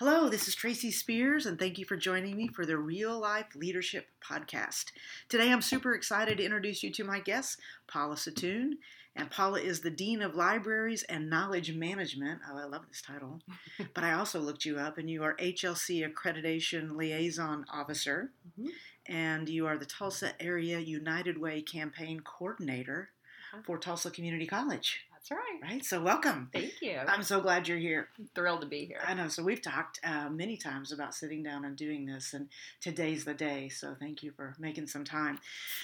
Hello, this is Tracy Spears, and thank you for joining me for the Real Life Leadership Podcast. Today, I'm super excited to introduce you to my guest, Paula Settoon. And Paula is the Dean of Libraries and Knowledge Management. Oh, I love this title. but I also looked you up, and you are HLC Accreditation Liaison Officer, mm-hmm. and you are the Tulsa Area United Way Campaign Coordinator uh-huh. for Tulsa Community College. That's right. Right. So welcome. Thank you. I'm so glad you're here. I'm thrilled to be here. I know. So we've talked uh, many times about sitting down and doing this, and today's the day. So thank you for making some time.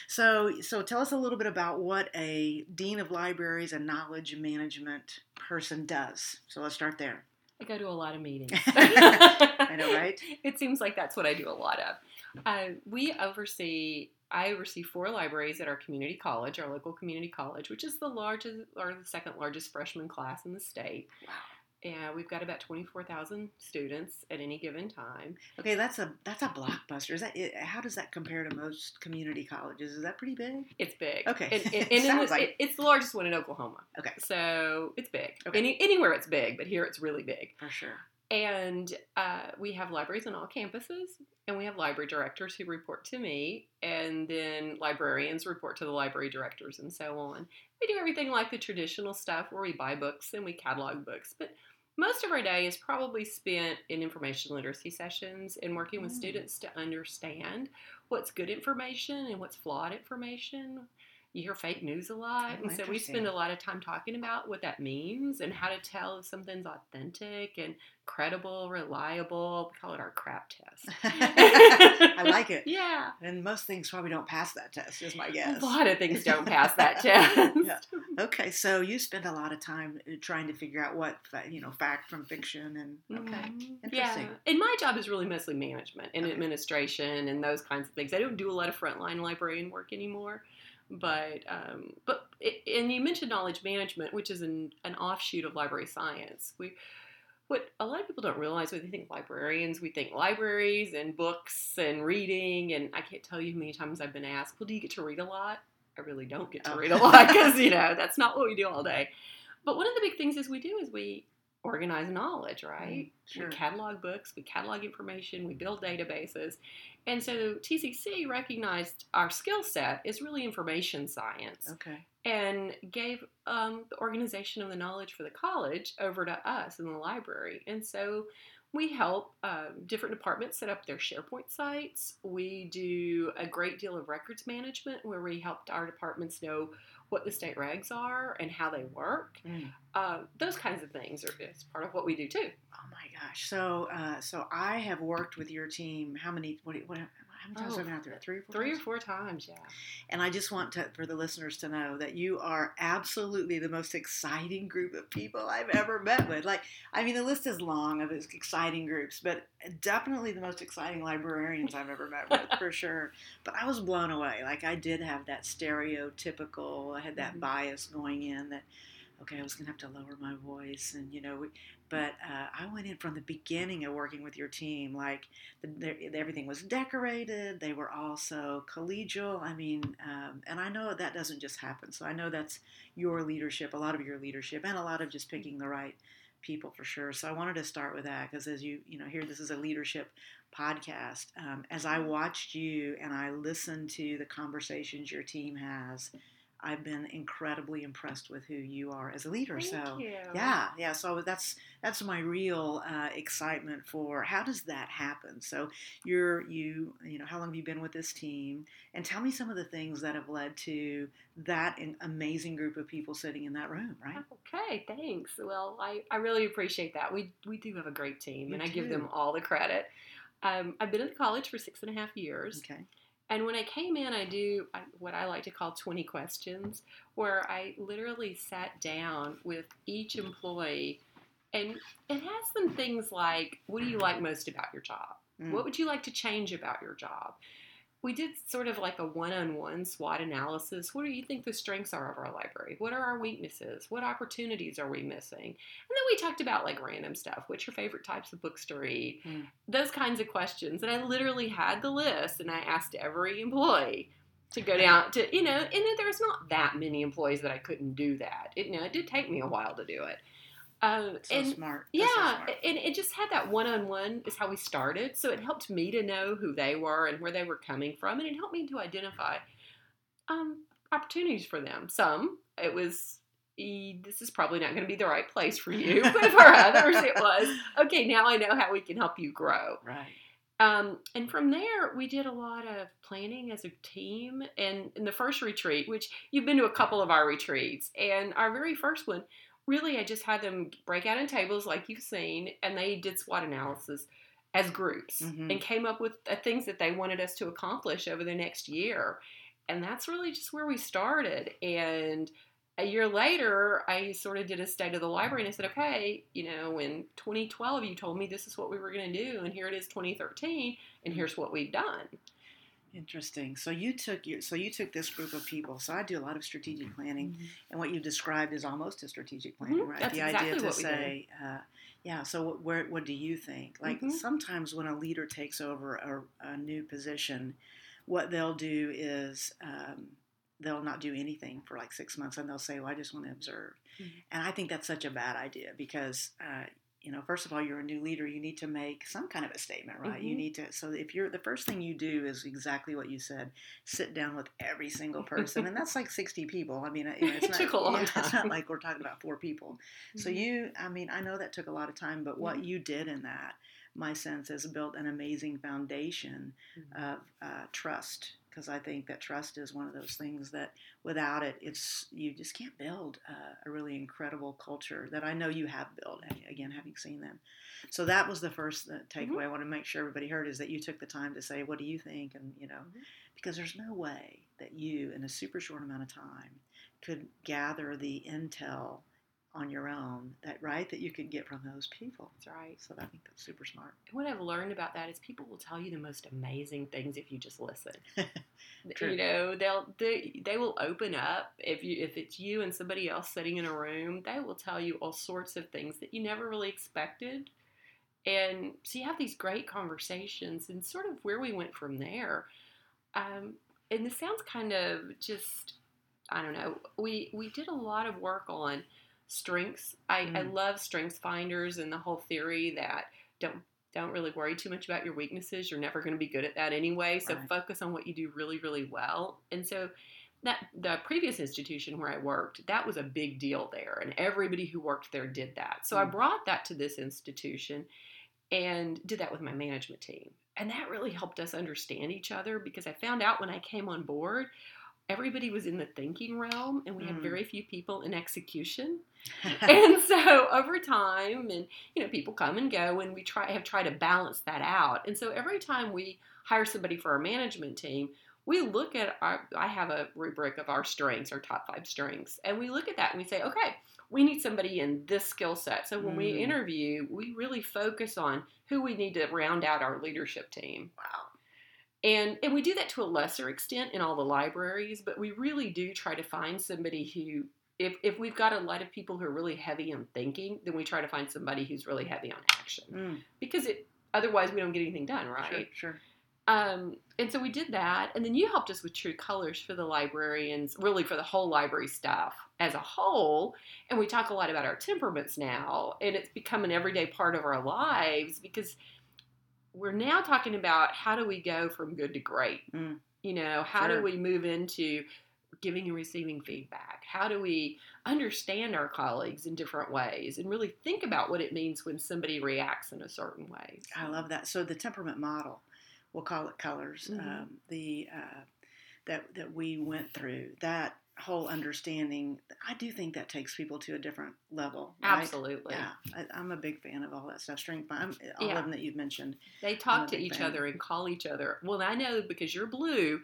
So so tell us a little bit about what a dean of libraries and knowledge management person does. So let's start there. I go to a lot of meetings. I know, right? It seems like that's what I do a lot of. Uh, we oversee I oversee four libraries at our community college, our local community college, which is the largest or the second largest freshman class in the state. Wow. And we've got about twenty four thousand students at any given time. Okay, that's a that's a blockbuster. Is that how does that compare to most community colleges? Is that pretty big? It's big. Okay, and, and, and Sounds like... it, it's the largest one in Oklahoma. Okay, so it's big. Okay. Any, anywhere it's big, but here it's really big for sure. And uh, we have libraries on all campuses, and we have library directors who report to me, and then librarians report to the library directors, and so on. We do everything like the traditional stuff where we buy books and we catalog books, but most of our day is probably spent in information literacy sessions and working with mm. students to understand what's good information and what's flawed information, you hear fake news a lot. Oh, and so we spend a lot of time talking about what that means and how to tell if something's authentic and credible, reliable. We call it our crap test. I like it. Yeah. And most things probably don't pass that test, is my guess. A lot of things don't pass that test. yeah. Okay, so you spend a lot of time uh, trying to figure out what, you know, fact from fiction and, okay, mm-hmm. interesting. Yeah. And my job is really mostly management and okay. administration and those kinds of things. I don't do a lot of frontline librarian work anymore but um, but it, and you mentioned knowledge management, which is an, an offshoot of library science. We what a lot of people don't realize when they think librarians, we think libraries and books and reading. And I can't tell you how many times I've been asked, "Well, do you get to read a lot?" I really don't get to oh. read a lot because you know that's not what we do all day. But one of the big things is we do is we organize knowledge, right? Mm, sure. We catalog books, we catalog information, we build databases. And so TCC recognized our skill set is really information science. Okay. And gave um, the organization of the knowledge for the college over to us in the library. And so we help um, different departments set up their SharePoint sites. We do a great deal of records management where we helped our departments know what the state regs are and how they work. Mm. Uh, those kinds of things are it's part of what we do too. Oh my gosh! So, uh, so I have worked with your team. How many? What? what how many times oh, have I been out there? Three or four. Three times? or four times, yeah. And I just want to, for the listeners to know that you are absolutely the most exciting group of people I've ever met with. Like, I mean, the list is long of exciting groups, but definitely the most exciting librarians I've ever met with, for sure. But I was blown away. Like, I did have that stereotypical. I had that mm-hmm. bias going in that okay, I was going to have to lower my voice, and you know, but uh, I went in from the beginning of working with your team. Like the, the, everything was decorated. They were all so collegial. I mean, um, and I know that doesn't just happen. So I know that's your leadership, a lot of your leadership, and a lot of just picking the right people for sure. So I wanted to start with that because as you you know here, this is a leadership podcast. Um, as I watched you and I listened to the conversations your team has I've been incredibly impressed with who you are as a leader. Thank so you. yeah, yeah. So that's that's my real uh, excitement for how does that happen. So you're you you know how long have you been with this team? And tell me some of the things that have led to that amazing group of people sitting in that room. Right. Okay. Thanks. Well, I I really appreciate that. We we do have a great team, you and do. I give them all the credit. Um, I've been in college for six and a half years. Okay. And when I came in, I do what I like to call 20 questions, where I literally sat down with each employee and it has some things like what do you like most about your job? Mm. What would you like to change about your job? We did sort of like a one-on-one SWOT analysis. What do you think the strengths are of our library? What are our weaknesses? What opportunities are we missing? And then we talked about like random stuff. What's your favorite types of books to read? Mm. Those kinds of questions. And I literally had the list and I asked every employee to go down to, you know, and there's not that many employees that I couldn't do that. It, you know, it did take me a while to do it. Um, So and smart. That's so yeah, smart. and it just had that one on one is how we started. So it helped me to know who they were and where they were coming from, and it helped me to identify um, opportunities for them. Some it was. "E- This is probably not going to be the right place for you, but for others it was okay. Now I know how we can help you grow. Right. Um, and from there, we did a lot of planning as a team. And in the first retreat, which you've been to a couple of our retreats, and our very first one, really, I just had them break out in tables like you've seen, and they did SWOT analysis as groups Mhm. and came up with the things that they wanted us to accomplish over the next year. And that's really just where we started. And a year later, I sort of did a state of the library and I said, okay, you know, in 2012, you told me this is what we were going to do, and here it is 2013, and here's what we've done. Interesting. So you took your so you took this group of people. So I do a lot of strategic planning, and what you described is almost a strategic planning, Mhm, right? that's the exactly idea to say, uh, yeah. So what, where what do you think? Like Mhm. sometimes when a leader takes over a, a new position, what they'll do is um, they'll not do anything for like six months, and they'll say, "Well, I just want to observe." Mhm. And I think that's such a bad idea because. Uh, you know, first of all, you're a new leader. You need to make some kind of a statement, right? You Mhm. need to. So if you're the first thing you do is exactly what you said sit down with every single person, and that's like 60 people. I mean, you know, it's It not, took a long yeah, It's not like we're talking about four people. So Mhm. you, I mean, I know that took a lot of time, but what you did in that, my sense, is built an amazing foundation Mhm. of uh, trust. Because I think that trust is one of those things that without it, it's you just can't build uh, a really incredible culture that I know you have built. Again, having seen them, so that was the first uh, takeaway. I want to make sure everybody heard is that you took the time to say, "What do you think?" and you know, Mhm. because there's no way that you, in a super short amount of time, could gather the intel on your own that right that you could get from those people. That's right. So I think that's super smart. And What I've learned about that is people will tell you the most amazing things if you just listen. True. You know, they'll they, they will open up if you if it's you and somebody else sitting in a room, they will tell you all sorts of things that you never really expected. And so you have these great conversations and sort of where we went from there. Um, and this sounds kind of just I don't know. We we did a lot of work on strengths. I, I Mm. love strengths finders and the whole theory that don't don't really worry too much about your weaknesses. You're never going to be good at that anyway. So Right. focus on what you do really, really well. And so that the previous institution where I worked, that was a big deal there, and everybody who worked there did that. So I Mm. brought that to this institution and did that with my management team. And that really helped us understand each other because I found out when I came on board, everybody was in the thinking realm and we had Mm. very few people in execution. and so over time and you know people come and go and we try have tried to balance that out. And so every time we hire somebody for our management team, we look at our I have a rubric of our strengths, our top 5 strengths, and we look at that and we say, "Okay, we need somebody in this skill set." So when we Mm. interview, we really focus on who we need to round out our leadership team. wow. And and we do that to a lesser extent in all the libraries, but we really do try to find somebody who if if we've got a lot of people who are really heavy on thinking, then we try to find somebody who's really heavy on action. Mm, Because it otherwise we don't get anything done, right? Sure, sure. Um, and so we did that, and then you helped us with True Colors for the librarians, really for the whole library staff as a whole. And we talk a lot about our temperaments now, and it's become an everyday part of our lives because we're now talking about how do we go from good to great. Mm. You know, how Sure. do we move into giving and receiving feedback? How do we understand our colleagues in different ways and really think about what it means when somebody reacts in a certain way? I love that. So the temperament model, we'll call it colors. Mhm. Um, the uh, that that we went through that whole understanding. I do think that takes people to a different level. right? Absolutely. Yeah, I, I'm a big fan of all that stuff. Strength, I'm, all Yeah. of them that you've mentioned. They talk to each fan. other and call each other. Well, I know because you're blue.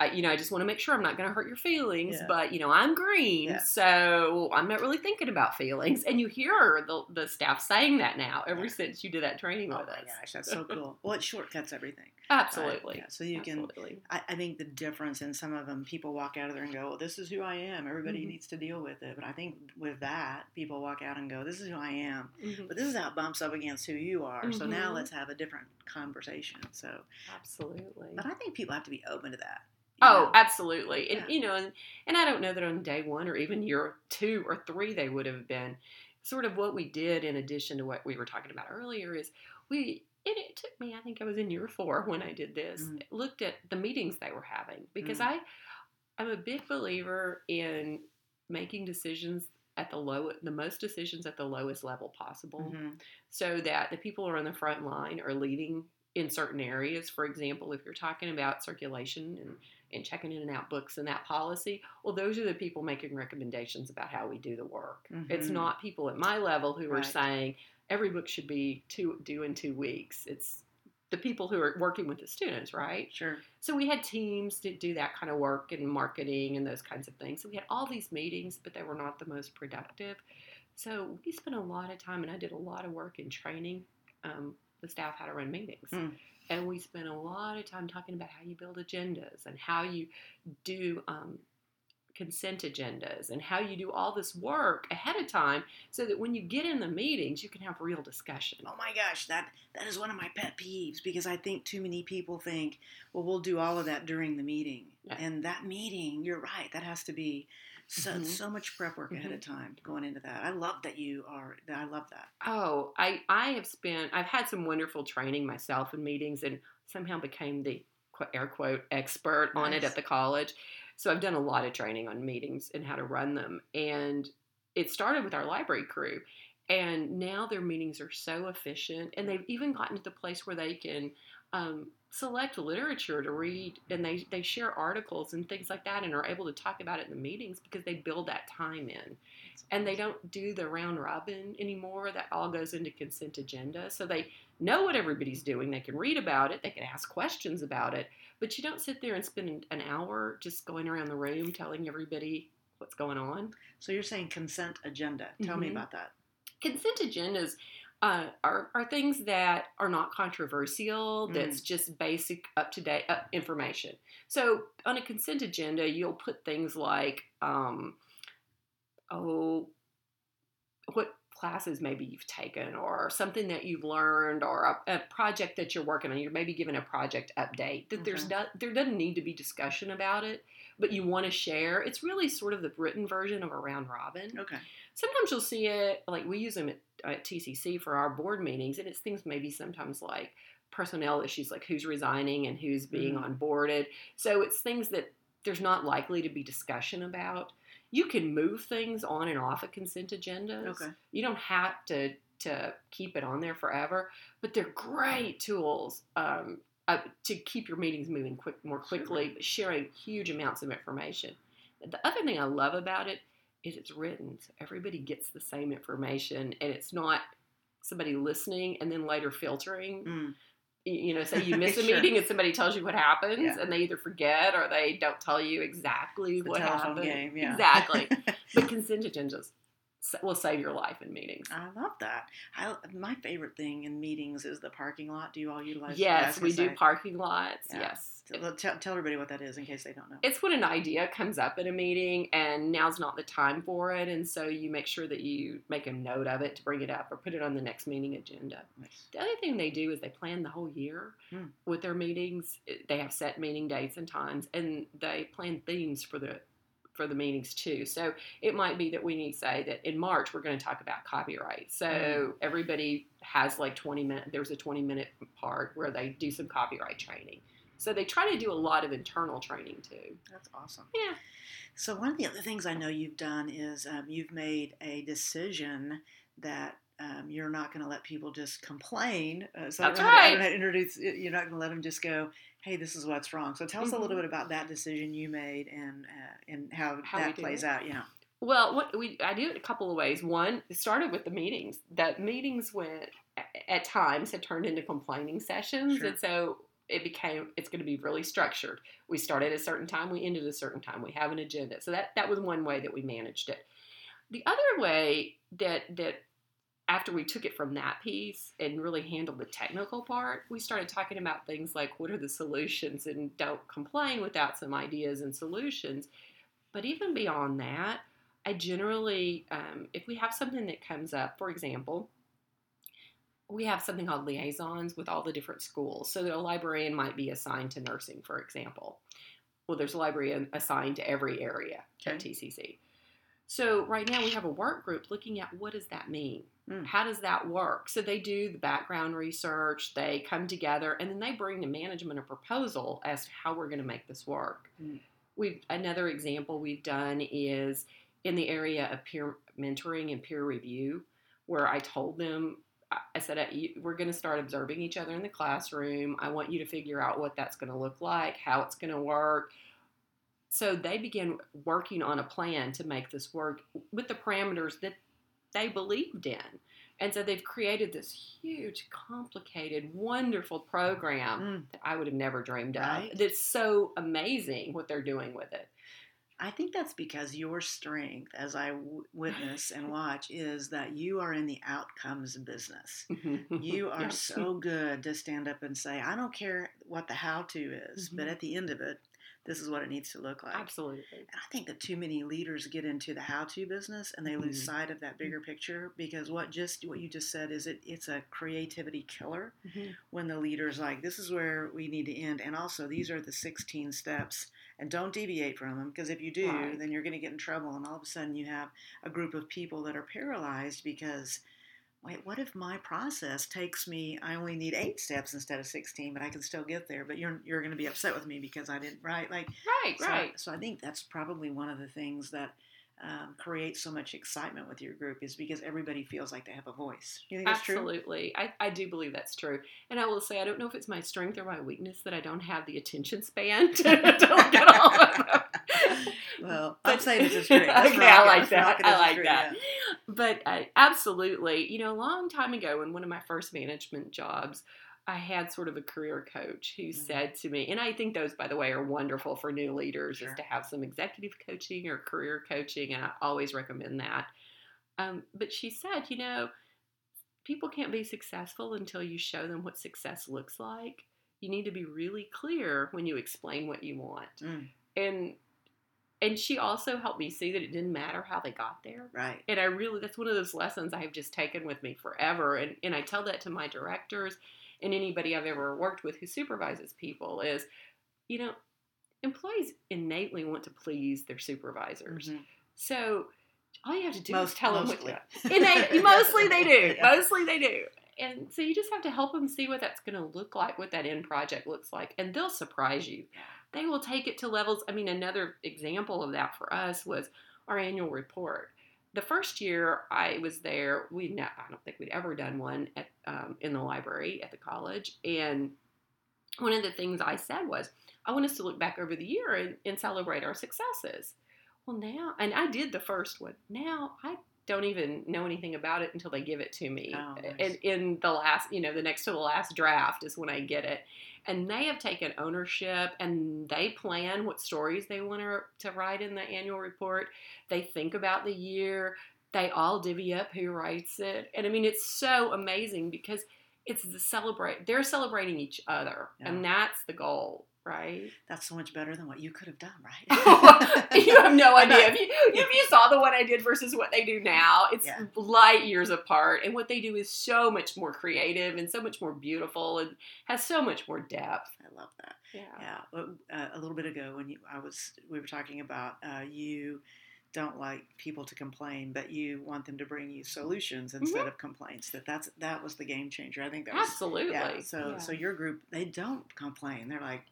I, you know, I just want to make sure I'm not going to hurt your feelings. Yeah. But you know, I'm green, Yeah. so I'm not really thinking about feelings. And you hear the the staff saying that now ever Yeah. since you did that training Oh with my us. gosh, that's so cool. Well, it shortcuts everything. Absolutely. Yeah, so you can. I, I think the difference in some of them, people walk out of there and go, well, "This is who I am." Everybody Mhm. needs to deal with it. But I think with that, people walk out and go, "This is who I am." Mhm. But this is how it bumps up against who you are. So now Mhm. let's have a different conversation. So, Absolutely. but I think people have to be open to that. Oh, know? absolutely. And Yeah. you know, and, and I don't know that on day one or even year two or three they would have been. sort of what we did in addition to what we were talking about earlier is we and it took me i think i was in year four when i did this Mm. looked at the meetings they were having because Mm. i i'm a big believer in making decisions at the low the most decisions at the lowest level possible Mhm. so that the people who are on the front line are leading in certain areas. For example, if you're talking about circulation and, and checking in and out books and that policy, well, those are the people making recommendations about how we do the work. It's Mhm. not people at my level who are saying every book should be two, due in two weeks. It's the people who are working with the students, right? Sure. So we had teams to do that kind of work and marketing and those kinds of things. So we had all these meetings, but they were not the most productive. So we spent a lot of time, and I did a lot of work in training um, the staff how to run meetings. Mm. And we spent a lot of time talking about how you build agendas and how you do um, consent agendas and how you do all this work ahead of time so that when you get in the meetings, you can have real discussion. Oh my gosh, that that is one of my pet peeves because I think too many people think, well, we'll do all of that during the meeting, Yeah. and that meeting, you're right, that has to be so Mhm. so much prep work ahead of time going into that. I love that you are. I love that. Oh, I I have spent I've had some wonderful training myself in meetings and somehow became the air quote expert on it at the college. So I've done a lot of training on meetings and how to run them and it started with our library crew and now their meetings are so efficient and they've even gotten to the place where they can um, select literature to read and they, they share articles and things like that and are able to talk about it in the meetings because they build that time in and they don't do the round robin anymore. That all goes into consent agenda. So they know what everybody's doing. They can read about it. They can ask questions about it. But you don't sit there and spend an hour just going around the room telling everybody what's going on. So you're saying consent agenda. Tell me Mhm. about that. Consent agendas uh, are, are things that are not controversial, that's just basic, up to date uh, information. So on a consent agenda, you'll put things like, um, oh, what classes maybe you've taken or something that you've learned or a, a project that you're working on you're maybe given a project update that there's Okay. not there doesn't need to be discussion about it but you want to share it's really sort of the written version of a round robin Okay. sometimes you'll see it like we use them at, at TCC for our board meetings, and it's things maybe sometimes like personnel issues, like who's resigning and who's being Mhm. onboarded. So it's things that there's not likely to be discussion about. You can move things on and off of consent agendas. Okay. You don't have to to keep it on there forever, but they're great tools. Um, uh, to keep your meetings moving quick, more quickly, but sharing huge amounts of information. The other thing I love about it is it's written so everybody gets the same information and it's not somebody listening and then later filtering Mm. You know say you miss a Sure. meeting and somebody tells you what happens Yeah. and they either forget or they don't tell you exactly The what happened game. Yeah. exactly but consent agendas will save your life in meetings I love that. I, my favorite thing in meetings is the parking lot. Do you all utilize? yes we do say. parking lots Yeah. yes Tell, tell, tell everybody what that is in case they don't know. it's when an idea comes up in a meeting and now's not the time for it and so you make sure that you make a note of it to bring it up or put it on the next meeting agenda Nice. the other thing they do is they plan the whole year Hmm. with their meetings they have set meeting dates and times and they plan themes for the for the meetings too so it might be that we need to say that in march we're going to talk about copyright so everybody has like 20 minutes there's a 20 minute part where they do some copyright training so they try to do a lot of internal training too That's awesome. yeah So one of the other things I know you've done is um, you've made a decision that um, you're not going to let people just complain. Uh, so That's I don't, know how to- I right. don't know how to introduce. You're not going to let them just go, "Hey, this is what's wrong." So tell us a little Mhm. bit about that decision you made and uh, and how, How that plays it. out. Yeah. Well, what we I do it a couple of ways. One, it started with the meetings. That meetings went at times had turned into complaining sessions, Sure. and so it became it's going to be really structured. We start at a certain time, we end at a certain time. We have an agenda. So that that was one way that we managed it. The other way that that after we took it from that piece and really handled the technical part, we started talking about things like what are the solutions and don't complain without some ideas and solutions. But even beyond that, I generally, um, if we have something that comes up, for example, we have something called liaisons with all the different schools. So that a librarian might be assigned to nursing, for example. Well, there's a librarian assigned to every area at TCC. So right now we have a work group looking at what does that mean? Mm. How does that work? So they do the background research, they come together, and then they bring to management a proposal as to how we're going to make this work. Mm. We've another example we've done is in the area of peer mentoring and peer review, where I told them I- said, "Uh, We're going to start observing each other in the classroom. I want you to figure out what that's going to look like, how it's going to work. So they began working on a plan to make this work with the parameters that they believed in. And so they've created this huge, complicated, wonderful program Mm. that I would have never dreamed Right. of. That's so amazing what they're doing with it. I think that's because your strength, as I w- witness and watch, is that you are in the outcomes business. You are so good to stand up and say, I don't care what the how to is, but Mhm. at the end of it, this is what it needs to look like. Absolutely. And I think that too many leaders get into the how-to business and they lose Mhm. sight of that bigger picture because what just what you just said is it it's a creativity killer when the leader's like this is where we need to end and also these are the 16 steps and don't deviate from them because if you do Right. then you're going to get in trouble and all of a sudden you have a group of people that are paralyzed because wait what if my process takes me I only need 8 steps instead of 16 but I can still get there but you're you're going to be upset with me because I didn't right like Right, so, right. So I think that's probably one of the things that um, creates so much excitement with your group is because everybody feels like they have a voice. You think that's true? Absolutely. I, I do believe that's true. And I will say, I don't know if it's my strength or my weakness that I don't have the attention span to don't get all of them. Well, But- I'm saying it's a strength. Let's okay, I like that. I like that. yeah. But uh, absolutely, you know, a long time ago, in one of my first management jobs, I had sort of a career coach who Mhm. said to me, and I think those, by the way, are wonderful for new leaders, Sure. is to have some executive coaching or career coaching, and I always recommend that. Um, but she said, you know, people can't be successful until you show them what success looks like. You need to be really clear when you explain what you want. Mm, And and she also helped me see that it didn't matter how they got there right. and I really that's one of those lessons I have just taken with me forever. And and I tell that to my directors and anybody I've ever worked with who supervises people is, you know, employees innately want to please their supervisors. Mhm. So all you have to do Most is tell them mostly. what you Innate, mostly they do. Yeah. Mostly they do. And so you just have to help them see what that's going to look like, what that end project looks like, and they'll surprise you. They will take it to levels. I mean, another example of that for us was our annual report. The first year I was there, we ne- I don't think we'd ever done one at um, in the library at the college, and one of the things I said was, I want us to look back over the year and, and celebrate our successes. Well, now, and I did the first one. Now I don't even know anything about it until they give it to me. Oh, nice. And in the last, you know, the next to the last draft is when I get it. And they have taken ownership and they plan what stories they want to, to write in the annual report. They think about the year. They all divvy up who writes it. And I mean, it's so amazing because it's the celebrate. They're celebrating each other. And that's the goal, right? That's so much better than what you could have done, right? you have no idea. If you, if you saw the one I did versus what they do now, it's Yeah. light years apart. And what they do is so much more creative and so much more beautiful and has so much more depth. I love that. Yeah. Yeah, well, uh, a little bit ago when you, I was, we were talking about uh, you don't like people to complain, but you want them to bring you solutions instead of complaints. That that's that was the game changer. I think that was Absolutely. yeah. So Yeah. so your group they don't complain. They're like,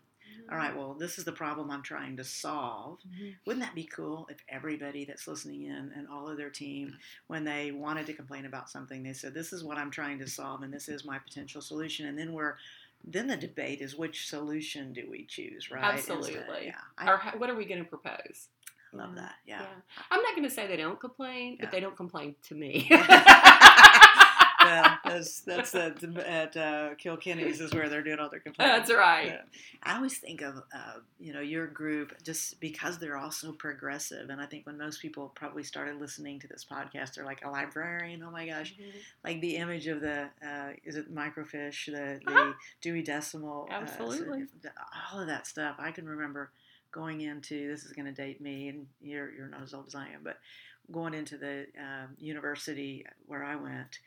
all right, well, this is the problem I'm trying to solve. Mhm. Wouldn't that be cool if everybody that's listening in and all of their team, when they wanted to complain about something, they said, "This is what I'm trying to solve, and this is my potential solution," and then we're then the debate is which solution do we choose, right? Absolutely. yeah, I, Or how, what are we going to propose? love that. Yeah. I'm not going to say they don't complain, Yeah. but they don't complain to me. well, that's that's at, at uh, Kilkenny's is where they're doing all their complaining. That's right. Yeah. I always think of uh, you know your group just because they're all so progressive, and I think when most people probably started listening to this podcast, they're like a librarian. Oh my gosh, like the image of the uh, is it microfiche, the the Uh-huh. Dewey Decimal, uh, so- Absolutely. all of that stuff. I can remember going into this is going to date me, and you're you're not as old as I am, but going into the um, university where I went.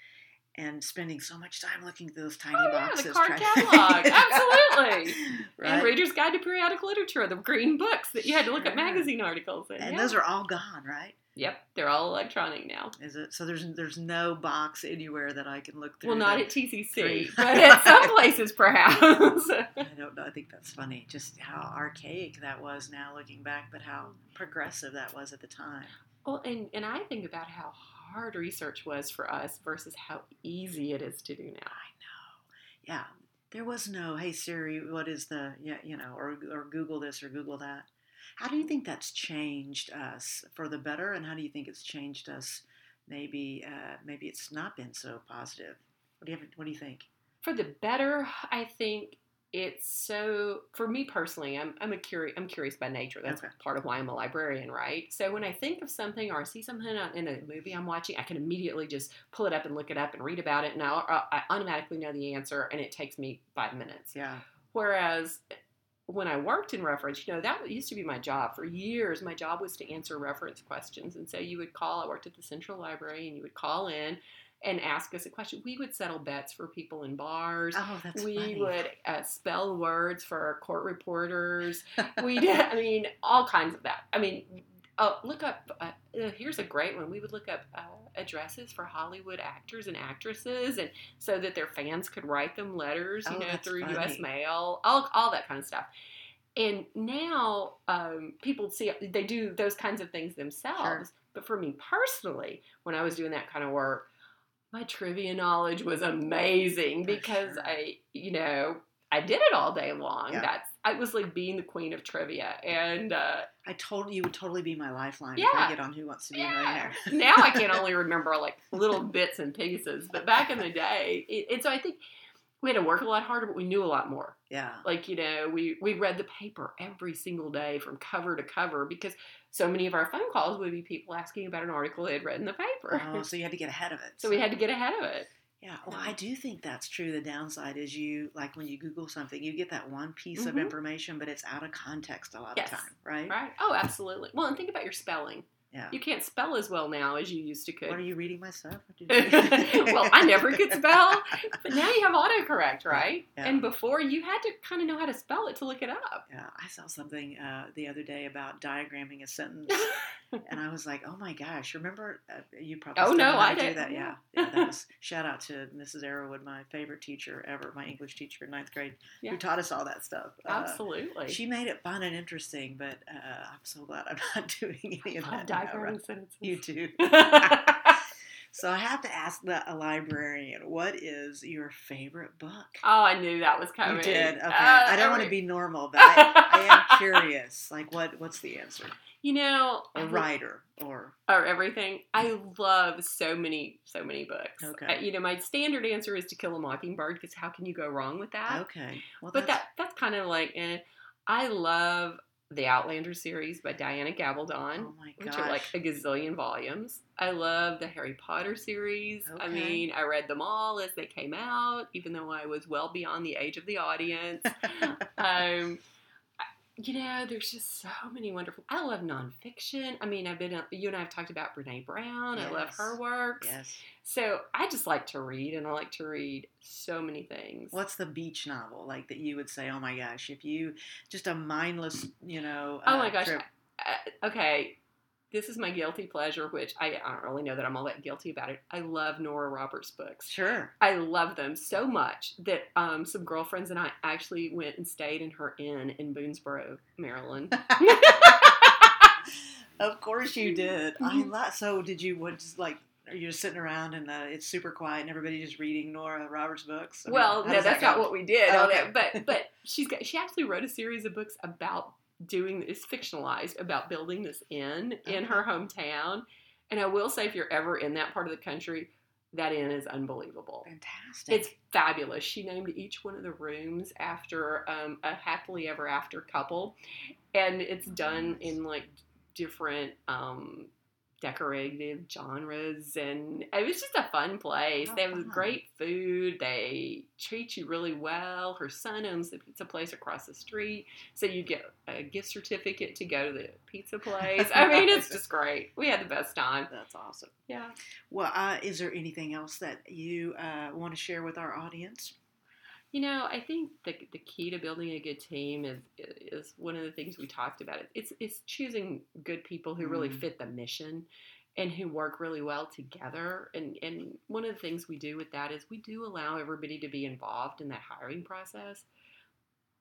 And spending so much time looking through those oh, tiny Oh, yeah, boxes. the card catalog. Absolutely. right? And Reader's Guide to Periodic Literature, the green books that you had to look at magazine articles in. And yeah. those are all gone, right? Yep, they're all electronic now. Is it? So there's there's no box anywhere that I can look through. Well, not at TCC, but at some places perhaps. I don't know. I think that's funny. Just how archaic that was now looking back, but how progressive that was at the time. well, and, and I think about how hard research was for us versus how easy it is to do now. I know. Yeah. There was no, hey Siri, what is the, yeah, you know, or, or Google this or Google that. How do you think that's changed us for the better, and how do you think it's changed us? Maybe, uh, maybe it's not been so positive. What do you have, What do you think? For the better, I think it's so. For me personally, I'm I'm a curious I'm curious by nature. That's Okay. part of why I'm a librarian, right? So when I think of something or I see something in a movie I'm watching, I can immediately just pull it up and look it up and read about it, and I'll, uh, I automatically know the answer, and it takes me five minutes. Yeah. Whereas eh, when I worked in reference, you know, that used to be my job for years. My job was to answer reference questions. And so you would call, I worked at the Central Library, and you would call in and ask us a question. We would settle bets for people in bars. Oh, that's we funny. would uh, spell words for our court reporters. We did, I mean, all kinds of that. I mean, oh, look up, uh, uh, here's a great one. We would look up uh, addresses for Hollywood actors and actresses, and so that their fans could write them letters, you Oh, know, through U.S. mail, all, all that kind of stuff. And now um, people see they do those kinds of things themselves. Sure. But for me personally, when I was doing that kind of work, my trivia knowledge was amazing because sure. I, you know, I did it all day long. Yeah. That's I was like being the queen of trivia, and uh, I told you would totally be my lifeline if I get on Who Wants to Be a. Millionaire. now I can only remember like little bits and pieces, but back in the day, it, and so I think we had to work a lot harder, but we knew a lot more. yeah. Like you know, we we read the paper every single day from cover to cover because so many of our phone calls would be people asking about an article they had read in the paper. Oh, so you had to get ahead of it. so we had to get ahead of it. Yeah, well, I do think that's true. The downside is you, like when you Google something, you get that one piece of Mhm. information, but it's out of context a lot Yes. of time, right? Right? Oh, absolutely. Well, and think about your spelling. Yeah. You can't spell as well now as you used to could. What are you reading my stuff? What did you- well, I never could spell, but now you have autocorrect, right? Yeah. And before you had to kind of know how to spell it to look it up. Yeah, I saw something uh, the other day about diagramming a sentence, and I was like, "Oh my gosh!" Remember, uh, you probably Oh, no, I do didn't. that. Yeah, yeah. That was shout out to Mrs. Arrowwood, my favorite teacher ever, my English teacher in ninth grade, Yeah. who taught us all that stuff. Uh, Absolutely. She made it fun and interesting, but uh, I'm so glad I'm not doing any of that. right? sentences. You too. oh, So I have to ask the a librarian, what is your favorite book? Oh, I knew that was coming. You did. Okay. Uh, I don't want to be normal, but I, I am curious. Like, what? What's the answer? You know, a writer or or everything. I love so many, so many books. Okay. Uh, you know, my standard answer is To Kill a Mockingbird because how can you go wrong with that? okay. Well, But that's, that that's kind of like, eh. I love the Outlander series by Diana Gabaldon. oh which are like a gazillion volumes. I love the Harry Potter series. I mean, I read them all as they came out, even though I was well beyond the age of the audience. um, you know, there's just so many wonderful. I love nonfiction. I mean, I've been you and I have talked about Brene Brown. I love her works. yes. So I just like to read, and I like to read so many things. What's the beach novel like that you would say? Oh my gosh, if you just a mindless, you know. Oh uh, my gosh. trip- Uh, okay. This is my guilty pleasure, which I, I don't really know that I'm all that guilty about it. I love Nora Roberts books. Sure. I love them so much that um, some girlfriends and I actually went and stayed in her inn in Boonsboro, Maryland. of course you did. I Mhm. love. So did you? What just like? Are you just sitting around and uh, it's super quiet and everybody just reading Nora Roberts books? I mean, well, no, does that that's not what we did. Oh, okay. But but she's got she actually wrote a series of books about doing it's fictionalized about building this inn in her hometown. And I will say, if you're ever in that part of the country, that inn is unbelievable. Fantastic. It's fabulous. She named each one of the rooms after um, a happily ever after couple, and it's done in like different um, decorative genres, and it was just a fun place. Oh, they have fun. great food. They treat you really well. Her son owns the pizza place across the street, so you get a gift certificate to go to the pizza place. I mean, it's just great. We had the best time. That's awesome. Yeah. Well, uh, is there anything else that you uh, want to share with our audience? You know, I think the, the key to building a good team is is one of the things we talked about. It's it's choosing good people who really Mm. fit the mission and who work really well together. And and one of the things we do with that is we do allow everybody to be involved in that hiring process.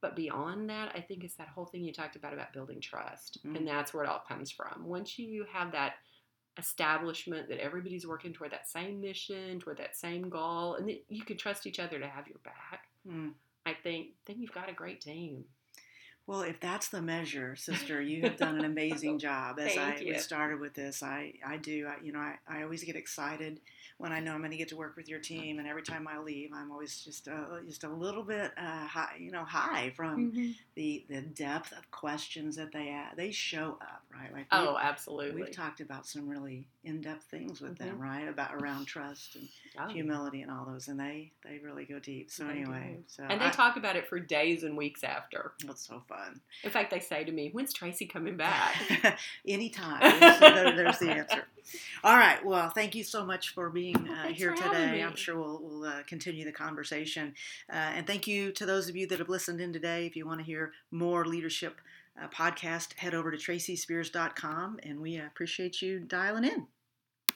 But beyond that, I think it's that whole thing you talked about about building trust, Mm. and that's where it all comes from. Once you have that establishment that everybody's working toward that same mission, toward that same goal, and that you can trust each other to have your back. Mm. I think then you've got a great team. Well, if that's the measure, sister, you have done an amazing job. As Thank I you. started with this, I, I do. I, you know, I, I always get excited when I know I'm going to get to work with your team, and every time I leave, I'm always just uh, just a little bit uh, high, you know, high from the the depth of questions that they ask. They show up, right? Like Oh, absolutely. we've talked about some really in depth things with them, Mhm. right? About around trust and Oh. humility and all those, and they they really go deep. So They anyway, do. so and they I- talk about it for days and weeks after. It's so fun. In fact, they say to me, "When's Tracy coming back?" Anytime. There's, there's the answer. All right. Well, thank you so much for being uh, here for today. I'm sure we'll, we'll uh, continue the conversation. Uh, and thank you to those of you that have listened in today. If you want to hear more leadership uh, podcast, head over to tracyspears.com. And we appreciate you dialing in.